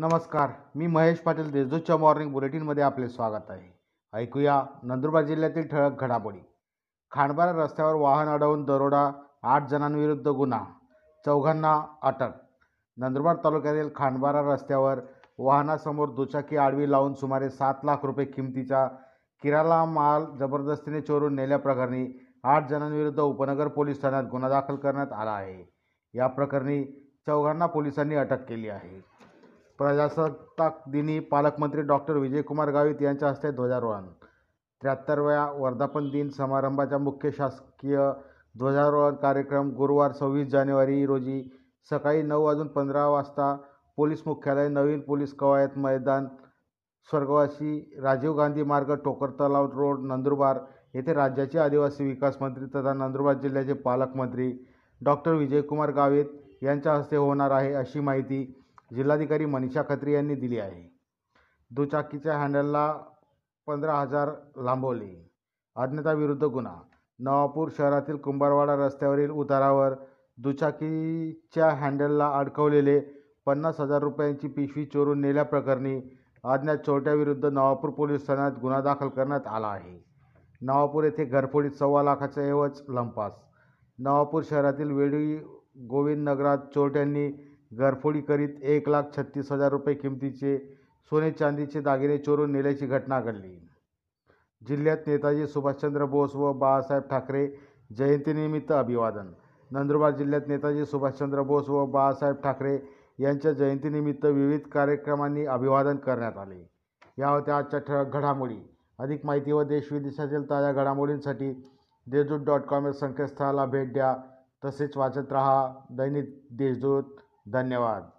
नमस्कार मी महेश पाटील देशदूतच्या मॉर्निंग बुलेटिनमध्ये आपले स्वागत आहे. ऐकूया नंदुरबार जिल्ह्यातील ठळक घडामोडी. खांडबारा रस्त्यावर वाहन अडवून दरोडा आठ जणांविरुद्ध गुन्हा चौघांना अटक. नंदुरबार तालुक्यातील खांडबारा रस्त्यावर वाहनासमोर दुचाकी आडवी लावून सुमारे सात लाख रुपये किमतीचा किराला माल जबरदस्तीने चोरून नेल्याप्रकरणी आठ जणांविरुद्ध उपनगर पोलीस ठाण्यात गुन्हा दाखल करण्यात आला आहे. या प्रकरणी चौघांना पोलिसांनी अटक केली आहे. प्रजासत्ताक दिनी पालकमंत्री डॉक्टर विजयकुमार गावित यांच्या हस्ते ध्वजारोहण. त्र्याहत्तरव्या वर्धापन दिन समारंभाचा मुख्य शासकीय ध्वजारोहण कार्यक्रम गुरुवार सव्वीस जानेवारी रोजी सकाळी नऊ वाजून पंधरा वाजता पोलीस मुख्यालय नवीन पोलीस कवायत मैदान स्वर्गवासी राजीव गांधी मार्ग टोकर तलाव रोड नंदुरबार येथे राज्याचे आदिवासी विकास मंत्री तथा नंदुरबार जिल्ह्याचे पालकमंत्री डॉक्टर विजयकुमार गावित यांच्या हस्ते होणार आहे अशी माहिती जिल्हाधिकारी मनीषा खत्री यांनी दिली आहे. दुचाकीच्या हँडलला पंधरा हजार लांबवले. अज्ञताविरुद्ध गुन्हा. नवापूर शहरातील कुंभारवाडा रस्त्यावरील उतारावर दुचाकीच्या हँडलला अडकवलेले पन्नास हजार रुपयांची पिशवी चोरून नेल्याप्रकरणी अज्ञात चोरट्याविरुद्ध नवापूर पोलीस ठाण्यात गुन्हा दाखल करण्यात आला आहे. नवापूर येथे घरफोडीत सव्वा लाखाचा ऐवज लंपास. नवापूर शहरातील वेळी गोविंद नगरात चोरट्यांनी घरफोडी करीत एक लाख छत्तीस हजार रुपये किमतीचे सोने चांदीचे दागिने चोरून नेल्याची घटना घडली. जिल्ह्यात नेताजी सुभाषचंद्र बोस व बाळासाहेब ठाकरे जयंतीनिमित्त अभिवादन. नंदुरबार जिल्ह्यात नेताजी सुभाषचंद्र बोस व बाळासाहेब ठाकरे यांच्या जयंतीनिमित्त विविध कार्यक्रमांनी अभिवादन करण्यात आले. या होत्या आजच्या ठळक घडामोडी. अधिक माहिती व देशविदेशातील ताज्या घडामोडींसाठी देशदूत डॉट कॉम या संकेतस्थळाला भेट द्या. तसेच वाचत रहा दैनिक देशदूत. धन्यवाद.